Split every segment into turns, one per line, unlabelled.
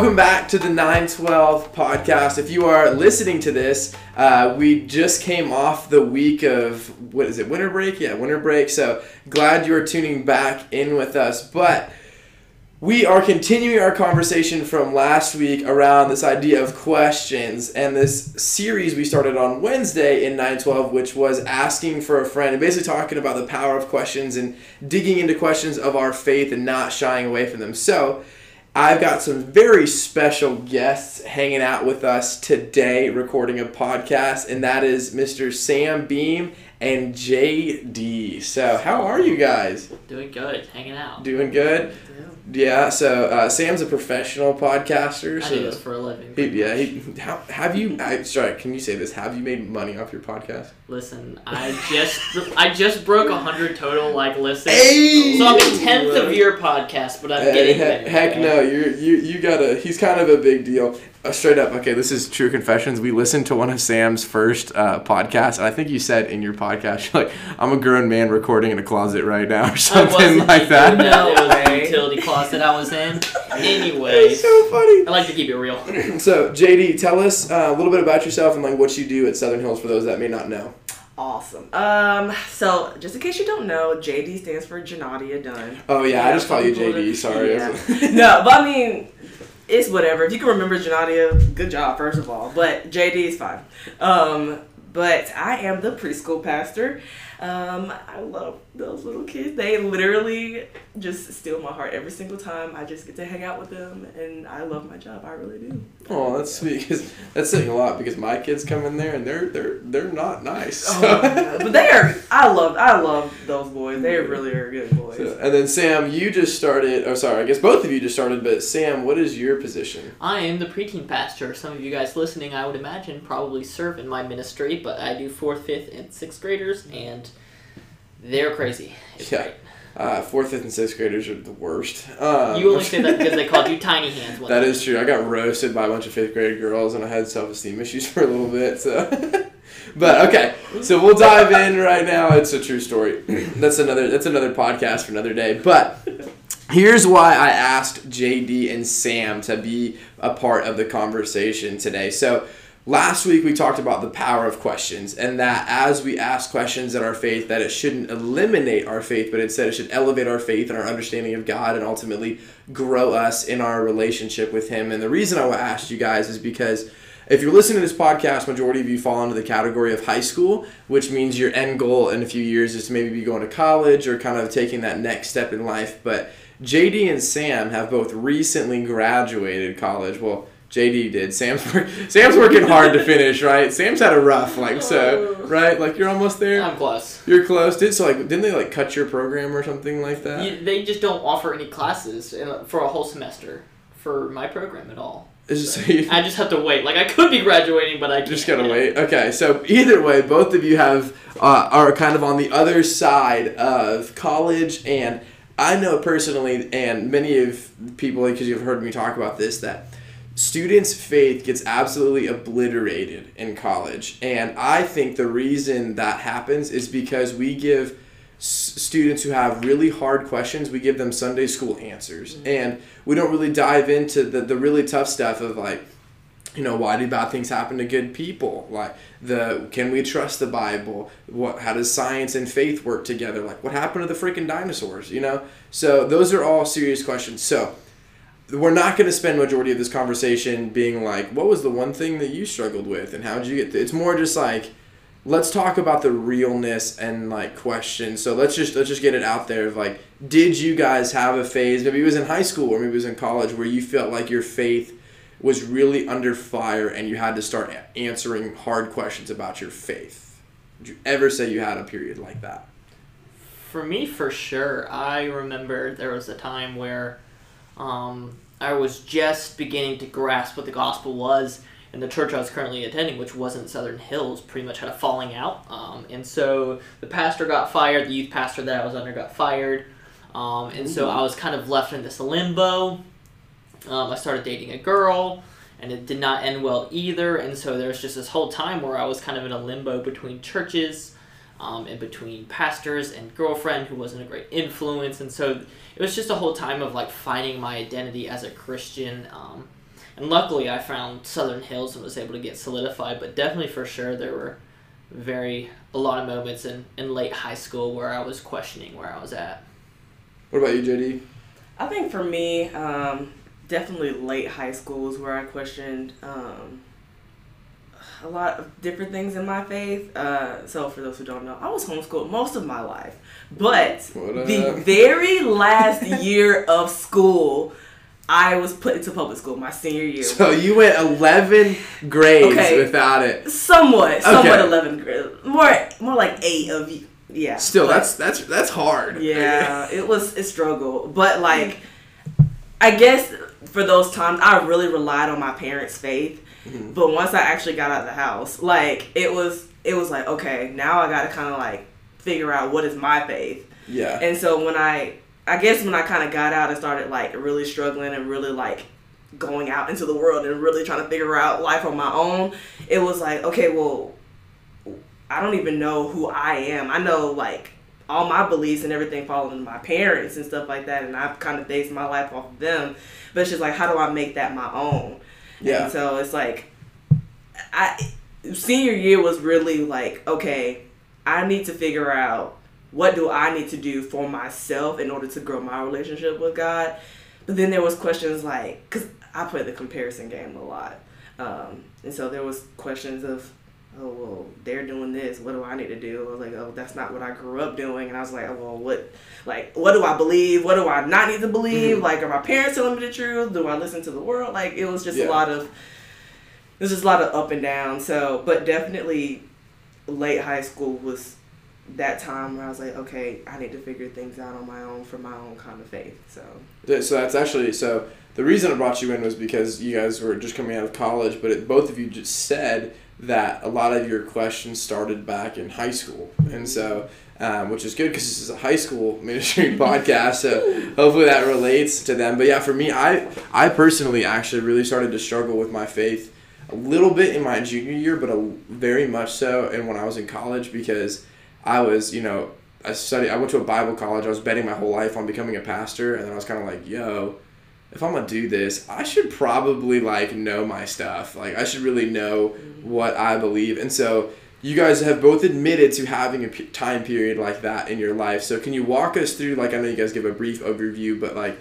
welcome back to the 912 podcast. If you are listening to this, uh, we just came off the week of, what is it, winter break? Yeah, winter break. So glad you're tuning back in with us. But we are continuing our conversation from last week around this idea of questions and this series we started on Wednesday in 912, which was asking for a friend and basically talking about the power of questions and digging into questions of our faith and not shying away from them. So, I've got some very special guests hanging out with us today, recording a podcast, and that is Mr. Sam Beam and JD. So, how are you guys?
Doing good, hanging out.
Doing good? Yeah, so uh, Sam's a professional podcaster.
I
So
do this for a living.
he, yeah, he, how, have you? I, sorry, can you say this? Have you made money off your podcast?
Listen, I just I just broke hundred total like listens.
Hey!
So I'm a tenth of your podcast, but I'm
Hey,
getting
he-
there.
heck
okay?
no, you you you gotta. He's kind of a big deal. Uh, straight up, okay. This is true confessions. We listened to one of Sam's first uh, podcasts, and I think you said in your podcast, you're like, "I'm a grown man recording in a closet right now," or
I
something
wasn't
like that.
No, it
way.
Utility closet I was in.
It's so funny.
I like to keep it real.
So, JD, tell us uh, a little bit about yourself and like what you do at Southern Hills for those that may not know.
Awesome. Um, so just in case you don't know, JD stands for Janadia Dunn.
Oh yeah, I just call you JD.
that-
Sorry.
Yeah. no, but I mean, it's whatever. If you can remember Janadia, good job, first of all. But JD is fine. Um, but I am the preschool pastor. Um, I love those little kids. They literally just steal my heart every single time. I just get to hang out with them, and I love my job. I really do.
Oh, that's sweet. Cause that's saying a lot because my kids come in there and they're they're they're not nice.
Oh but they are. I love. I love those boys. They really are good boys.
So- and then Sam, you just started. Oh, sorry. I guess both of you just started. But Sam, what is your position?
I am the preteen pastor. Some of you guys listening, I would imagine, probably serve in my ministry, but I do fourth, fifth, and sixth graders, and they're crazy. It's
Yeah.
great.
Uh, fourth, fifth, and sixth graders are the worst. Um,
You only say that because they called you tiny hands.
That
time.
is true. I got roasted by a bunch of fifth grade girls, and I had self esteem issues for a little bit. So, but okay, so we'll dive in right now. It's a true story. that's another. That's another podcast for another day. But here's why I asked JD and Sam to be a part of the conversation today. So. Last week we talked about the power of questions and that as we ask questions in our faith that it shouldn't eliminate our faith but instead it should elevate our faith and our understanding of God and ultimately grow us in our relationship with him. And the reason I asked you guys is because if you're listening to this podcast, majority of you fall into the category of high school, which means your end goal in a few years is to maybe be going to college or kind of taking that next step in life. But JD and Sam have both recently graduated college. Well, JD did. Sam's work, Sam's working hard to finish, right? Sam's had a rough, like so, right? Like you're almost there.
I'm close.
You're close. Did so like didn't they like cut your program or something like that?
You, they just don't offer any classes in- for a whole semester for my program at all.
It's so you-
I just have to wait. Like I could be graduating, but I can't.
Just gotta wait. Okay, so either way, both of you have uh, are kind of on the other side of college, and I know personally, and many of people because you've heard me talk about this that students' faith gets absolutely obliterated in college, and I think the reason that happens is because we give s- students who have really hard questions we give them sunday school answers. Mm-hmm. And we don't really dive into the, the really tough stuff of like you know why do bad things happen to good people? Like the can we trust the bible? What how does science and faith work together? Like what happened to the freaking dinosaurs you know? So those are all serious questions. So we're not going to spend majority of this conversation being like what was the one thing that you struggled with and how did you get th-? it's more just like let's talk about the realness and like questions so let's just let's just get it out there of like did you guys have a phase maybe it was in high school or maybe it was in college where you felt like your faith was really under fire and you had to start answering hard questions about your faith did you ever say you had a period like that
For me, for sure. I remember there was a time where um, I was just beginning to grasp what the gospel was, and the church I was currently attending, which wasn't Southern Hills, pretty much had a falling out. Um, and so the pastor got fired, the youth pastor that I was under got fired, um, and so I was kind of left in this limbo. Um, I started dating a girl, and it did not end well either. And so there was just this whole time where I was kind of in a limbo between churches um, and between pastors and girlfriend who wasn't a great influence. And so it was just a whole time of like finding my identity as a Christian. Um, and luckily I found Southern Hills and was able to get solidified. But definitely for sure there were very a lot of moments in, in late high school where I was questioning where I was at.
What about you, JD?
I think for me, um, definitely late high school is where I questioned um, a lot of different things in my faith. Uh, so for those who don't know, I was homeschooled most of my life, but the very last year of school, I was put into public school my senior year.
So you went 11 grades
Okay.
without it.
somewhat, somewhat
Okay.
eleventh grade, more more like eight of you. Yeah,
Still,
but-
that's that's that's hard.
yeah, it was a struggle, but like, I guess for those times, I really relied on my parents' faith.
Mhm.
But once I actually got out of the house, like it was, it was like okay, now I got to kind of like figure out what is my faith.
yeah.
And so when I, I guess when I kind of got out and started like really struggling and really like going out into the world and really trying to figure out life on my own, it was like, okay, well, I don't even know who I am. I know like all my beliefs and everything fall into my parents and stuff like that, and I've kind of based my life off of them. But it's just like, how do I make that my own?
Yeah.
And so it's like, I senior year was really like, okay, I need to figure out what do I need to do for myself in order to grow my relationship with God. But then there was questions like, cause I play the comparison game a lot, um, and so there was questions of, oh well, they're doing this. What do I need to do? I was like, oh, that's not what I grew up doing, and I was like, oh, well, what, like, what do I believe? What do I not need to believe?
Mhm.
Like, are my parents telling me the truth? Do I listen to the world? Like, it was just
Yeah.
a lot of there's just a lot of up and down. So, but definitely late high school was that time where I was like, okay, I need to figure things out on my own for my own kind of faith. So,
So that's actually so. The reason I brought you in was because you guys were just coming out of college, but it, both of you just said that a lot of your questions started back in high school, and so um, which is good because this is a high school ministry podcast. So hopefully that relates to them. But yeah, for me, I I personally actually really started to struggle with my faith a little bit in my junior year, but a, very much so in when I was in college because I was you know I studied. I went to a Bible college. I was betting my whole life on becoming a pastor, and then I was kind of like, "Yo, if I'm gonna do this, I should probably like know my stuff. Like, I should really know mm-hmm. what I believe." And so, you guys have both admitted to having a p- time period like that in your life. So, can you walk us through? Like, I know you guys give a brief overview, but like,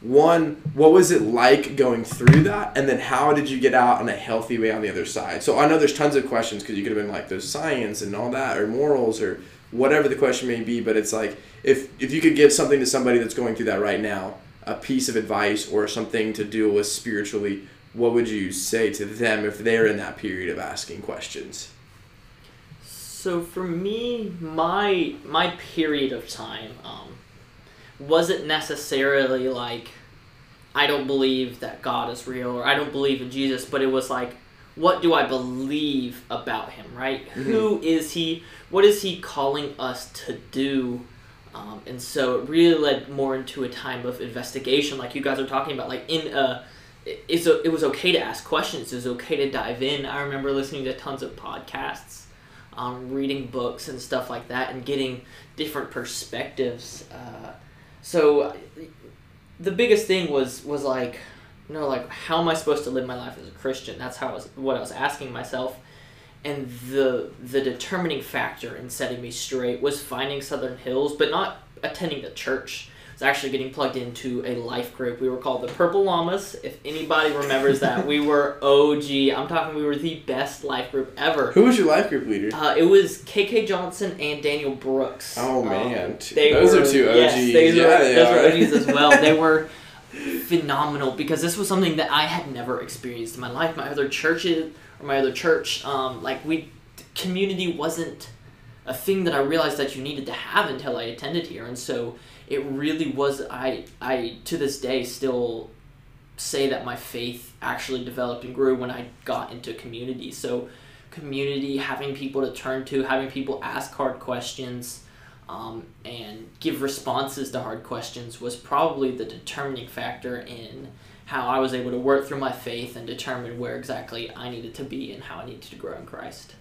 one, what was it like going through that, and then how did you get out in a healthy way on the other side? So, I know there's tons of questions because you could have been like, "There's science and all that, or morals, or whatever the question may be." But it's like, if if you could give something to somebody that's going through that right now, a piece of advice or something to deal with spiritually, what would you say to them if they're in that period of asking questions?
So for me, my my period of time um, wasn't necessarily like I don't believe that God is real or I don't believe in Jesus, but it was like what do I believe about him, right? Who is he? What is he calling us to do? Um, and so it really led more into a time of investigation, like you guys are talking about. Like in a, it- it's a, it was okay to ask questions. It was okay to dive in. I remember listening to tons of podcasts, um, reading books and stuff like that, and getting different perspectives. Uh, so the biggest thing was was like, you know, like how am I supposed to live my life as a Christian? That's how I was what I was asking myself. And the the determining factor in setting me straight was finding Southern Hills, but not attending the church. It was actually getting plugged into a life group. We were called the Purple Llamas. If anybody remembers that, we were OG. I'm talking we were the best life group ever.
Who was your life group leader?
Uh, it was KK Johnson and Daniel Brooks.
Oh
Um,
man,
they
those
were,
are two OGs.
Yes,
yeah,
were, those
are.
were OGs as well. They were phenomenal because this was something that I had never experienced in my life. My other churches or my other church, um, like we, community wasn't a thing that I realized that you needed to have until I attended here, and so it really was. I I to this day still say that my faith actually developed and grew when I got into community. So community, having people to turn to, having people ask hard questions, um, and give responses to hard questions was probably the determining factor in how I was able to work through my faith and determine where exactly I needed to be and how I needed to grow in Christ.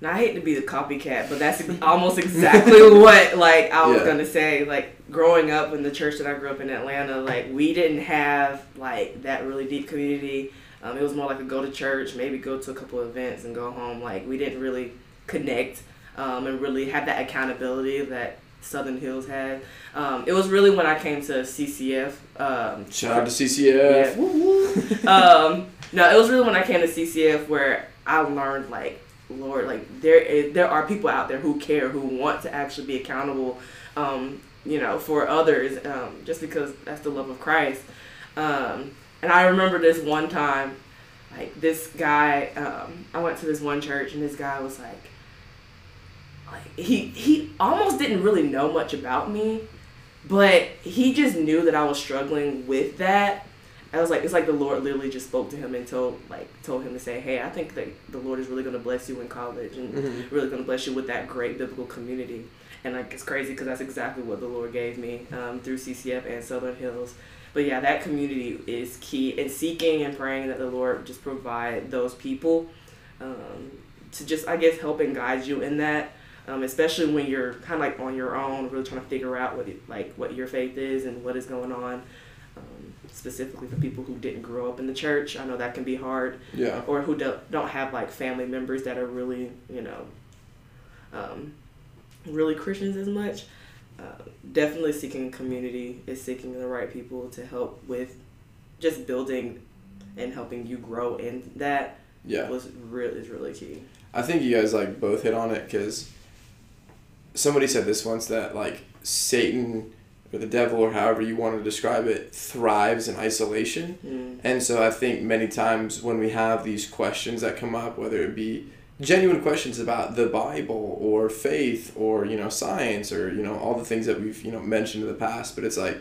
Now I hate to be the copycat, but that's almost exactly what like I was
Yeah.
gonna say. Like growing up in the church that I grew up in Atlanta, like we didn't have like that really deep community. Um, it was more like a go to church, maybe go to a couple of events and go home. Like we didn't really connect um, and really have that accountability that Southern Hills had. Um, it was really when I came to CCF. Um,
Shout out to. CCF.
Woo. um, no, it was really when I came to CCF where I learned like, Lord, like there is, there are people out there who care, who want to actually be accountable, um, you know, for others, um, just because that's the love of Christ. Um, and I remember this one time, like this guy, um, I went to this one church and this guy was like, like he he almost didn't really know much about me, but he just knew that I was struggling with that. I was like, it's like the Lord literally just spoke to him and told like told him to say, hey, I think that the Lord is really going to bless you in college and
Mhm.
really going to bless you with that great biblical community. And like it's crazy because that's exactly what the Lord gave me um, through CCF and Southern Hills. But yeah, that community is key in seeking and praying that the Lord just provide those people um, to just I guess help and guide you in that. Um, especially when you're kind of like on your own, really trying to figure out what it, like what your faith is and what is going on. Um, specifically for people who didn't grow up in the church, I know that can be hard
Yeah.
or who don't don't have like family members that are really you know um, really Christians as much. Uh, definitely seeking community is seeking the right people to help with just building and helping you grow in that
Yeah.
was really is really key.
I think you guys like both hit on it because somebody said this once that like Satan or the devil or however you want to describe it thrives in isolation.
Mm.
And so I think many times when we have these questions that come up, whether it be genuine questions about the Bible or faith or you know science or you know all the things that we've you know mentioned in the past, but it's like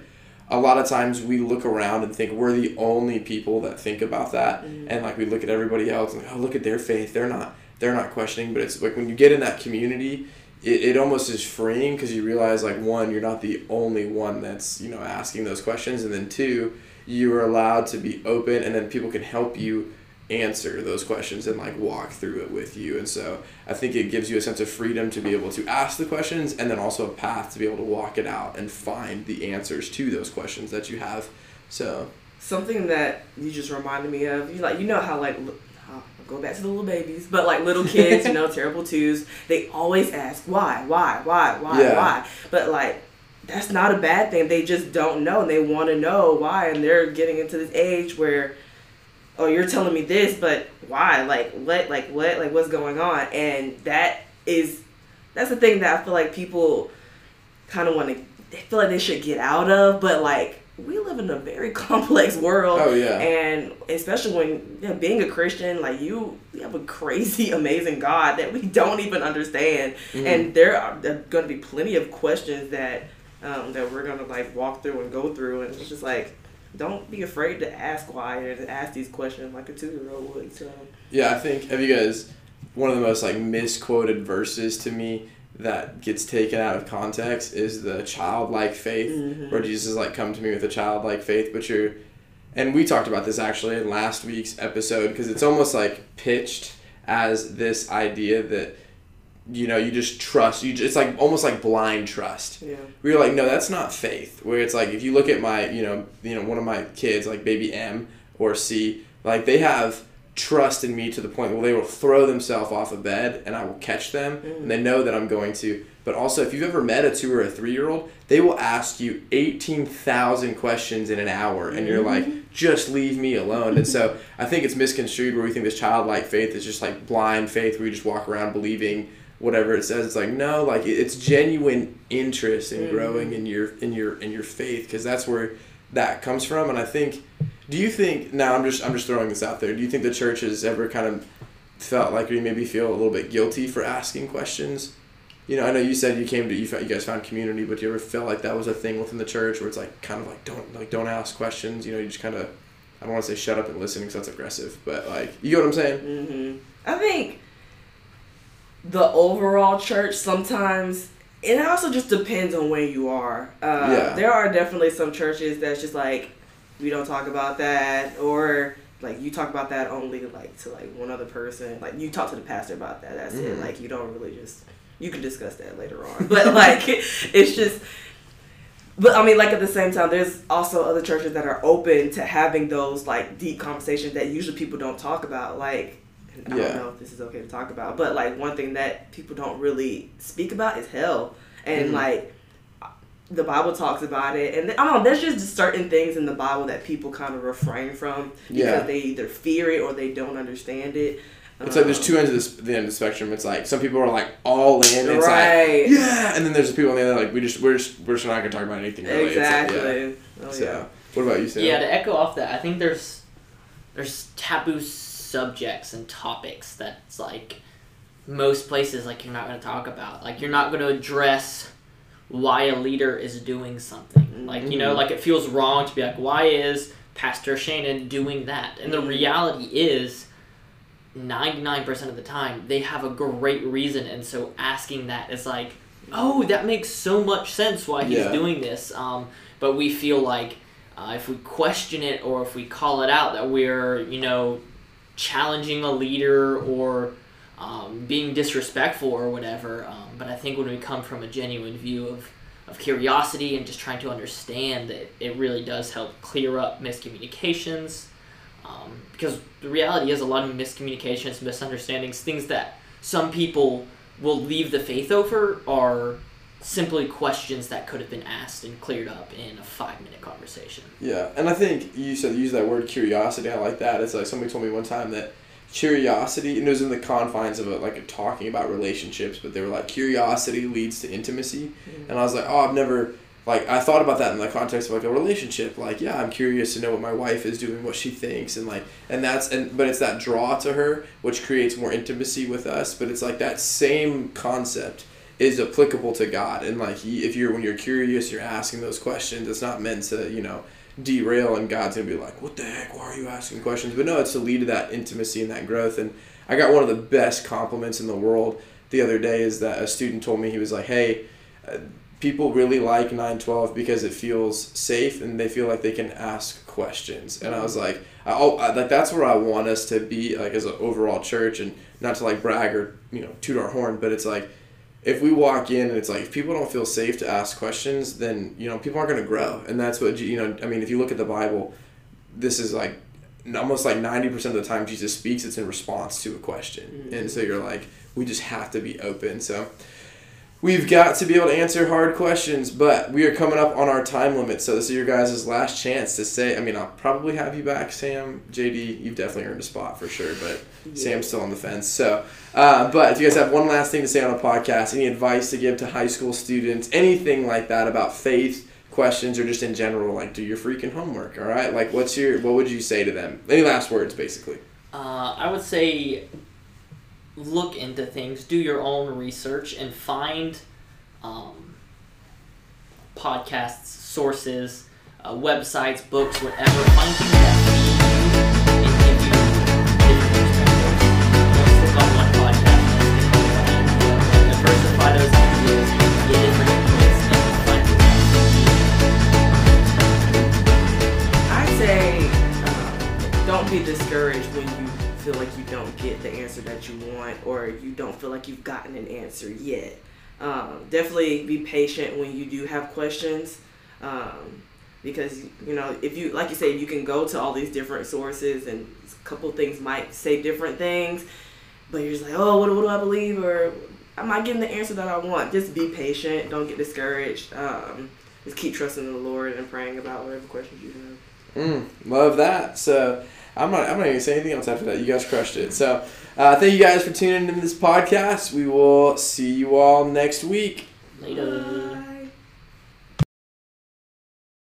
a lot of times we look around and think we're the only people that think about that
Mhm.
and like we look at everybody else and like, oh look at their faith they're not they're not questioning but it's like when you get in that community it, it almost is freeing because you realize like one you're not the only one that's you know asking those questions and then two you are allowed to be open and then people can help you answer those questions and like walk through it with you and so i think it gives you a sense of freedom to be able to ask the questions and then also a path to be able to walk it out and find the answers to those questions that you have. So
Something that you just reminded me of, you like you know how like li- I'll go back to the little babies, but like little kids, you know, terrible twos, they always ask why, why, why, why,
Yeah.
why. But like that's not a bad thing. They just don't know and they want to know why and they're getting into this age where oh, you're telling me this, but why? Like what like what like what's going on? And that is that's the thing that I feel like people kind of want to they feel like they should get out of, but like we live in a very complex world
oh yeah
and especially when you know, being a Christian, like you, you have a crazy, amazing God that we don't even understand,
Mhm.
and there are going to be plenty of questions that um, that we're gonna like walk through and go through, and it's just like, don't be afraid to ask why or to ask these questions like a two year old would. So
Yeah, I think have you guys one of the most like misquoted verses to me that gets taken out of context is the childlike faith
Mhm.
where Jesus is like come to me with a childlike faith but you're and we talked about this actually in last week's episode because it's almost like pitched as this idea that you know you just trust you it's like almost like blind trust
yeah,
we were like, no, that's not faith. Where it's like, if you look at my, you know, you know, one of my kids, like baby M or C, like they have trust in me to the point where they will throw themselves off a bed and I will catch them, and they mm. know that I'm going to. But also, if you've ever met a two or a three year old, they will ask you eighteen thousand questions in an hour, and you're like, mm-hmm. just leave me alone. And so I think it's misconstrued where we think this childlike faith is just like blind faith, where you just walk around believing whatever it says. It's like no like it's genuine interest in mm-hmm. growing in your in your in your faith because that's where that comes from. And i think do you think now i'm just i'm just throwing this out there do you think the church has ever kind of felt like you maybe feel a little bit guilty for asking questions you know i know you said you came to you, found, you guys found community but do you ever felt like that was a thing within the church where it's like kind of like don't like don't ask questions you know you just kind of i don't want to say shut up and listen because that's aggressive but like you get what i'm saying
hmm I think the overall church sometimes and it also just depends on where you are. Uh,
Yeah.
There are definitely some churches that's just like we don't talk about that, or like you talk about that only like to like one other person. Like you talk to the pastor about that. That's it.
Mhm.
Like you don't really just you can discuss that later on. But like it's just but I mean like at the same time there's also other churches that are open to having those like deep conversations that usually people don't talk about. Like I
Yeah.
don't know if this is okay to talk about, but like one thing that people don't really speak about is hell. And
Mhm.
like the Bible talks about it, and I don't know. There's just certain things in the Bible that people kind of refrain from because
Yeah.
they either fear it or they don't understand it.
It's like there's
Um,
two ends of this, the end of the spectrum. It's like some people are like all in, and it's like
right?
yeah, and then there's the people on the other like we just we're just we're just not gonna talk about anything really. It's like,
exactly.
yeah.
Oh,
So,
yeah.
what about you, Sam?
Yeah, to echo off that, I think there's there's taboo subjects and topics that's like most places like you're not going to talk about. Like you're not going to address why a leader is doing something. Like you know,
Mhm.
like it feels wrong to be like, why is Pastor Shannon doing that? And the
Mhm.
reality is. 99% of the time they have a great reason and so asking that is like oh that makes so much sense why he's
Yeah.
doing this um, but we feel like uh, if we question it or if we call it out that we're you know challenging a leader or um, being disrespectful or whatever um, but i think when we come from a genuine view of, of curiosity and just trying to understand it, it really does help clear up miscommunications um, because the reality is a lot of miscommunications misunderstandings things that some people will leave the faith over are simply questions that could have been asked and cleared up in a five minute conversation.
Yeah, and I think you said use that word curiosity. I like that. It's like somebody told me one time that curiosity, and it was in the confines of a, like a talking about relationships, but they were like curiosity leads to intimacy, mm-hmm. and I was like, oh, I've never like I thought about that in the context of like a relationship. Like, yeah, I'm curious to know what my wife is doing, what she thinks, and like, and that's and but it's that draw to her which creates more intimacy with us. But it's like that same concept is applicable to God, and like he- if you're when you're curious, you're asking those questions. It's not meant to you know derail, and God's gonna be like, what the heck? Why are you asking questions? But no, it's to lead to that intimacy and that growth. And I got one of the best compliments in the world the other day is that a student told me he was like, hey. Uh, people really like 912 because it feels safe and they feel like they can ask questions and i was like I, I, like that's where i want us to be like as an overall church and not to like brag or you know toot our horn but it's like if we walk in and it's like if people don't feel safe to ask questions then you know people aren't going to grow. And that's what you know i mean if you look at the bible this is like almost like 90% of the time jesus speaks it's in response to a question. Mm-hmm. And so you're like we just have to be open. So We've got to be able to answer hard questions, but we are coming up on our time limit, so this is your guys' last chance to say. I mean, I'll probably have you back, Sam. JD, you've definitely earned a spot for sure, but Sam's still on the fence. So, uh, but if you guys have one last thing to say on a podcast, any advice to give to high school students, anything like that about faith, questions, or just in general, like do your freaking homework, all right? Like, what's your, what would you say to them? Any last words, basically?
Uh, I would say look into things, do your own research, and find um, podcasts, sources, uh, websites, books, whatever. Find that you
I'd say um, don't be discouraged when you feel like you don't get the answer that you want or you don't feel like you've gotten an answer yet. Um, definitely be patient when you do have questions. Um, because you know if you like you said you can go to all these different sources and a couple things might say different things but you're just like oh what, what do i believe or am i getting the answer that i want just be patient don't get discouraged um, just keep trusting the lord and praying about whatever questions you have
Mm, love that. So I'm not. I'm not even say anything else after that. You guys crushed it. So uh, thank you guys for tuning into this podcast. We will see you all next week.
Later.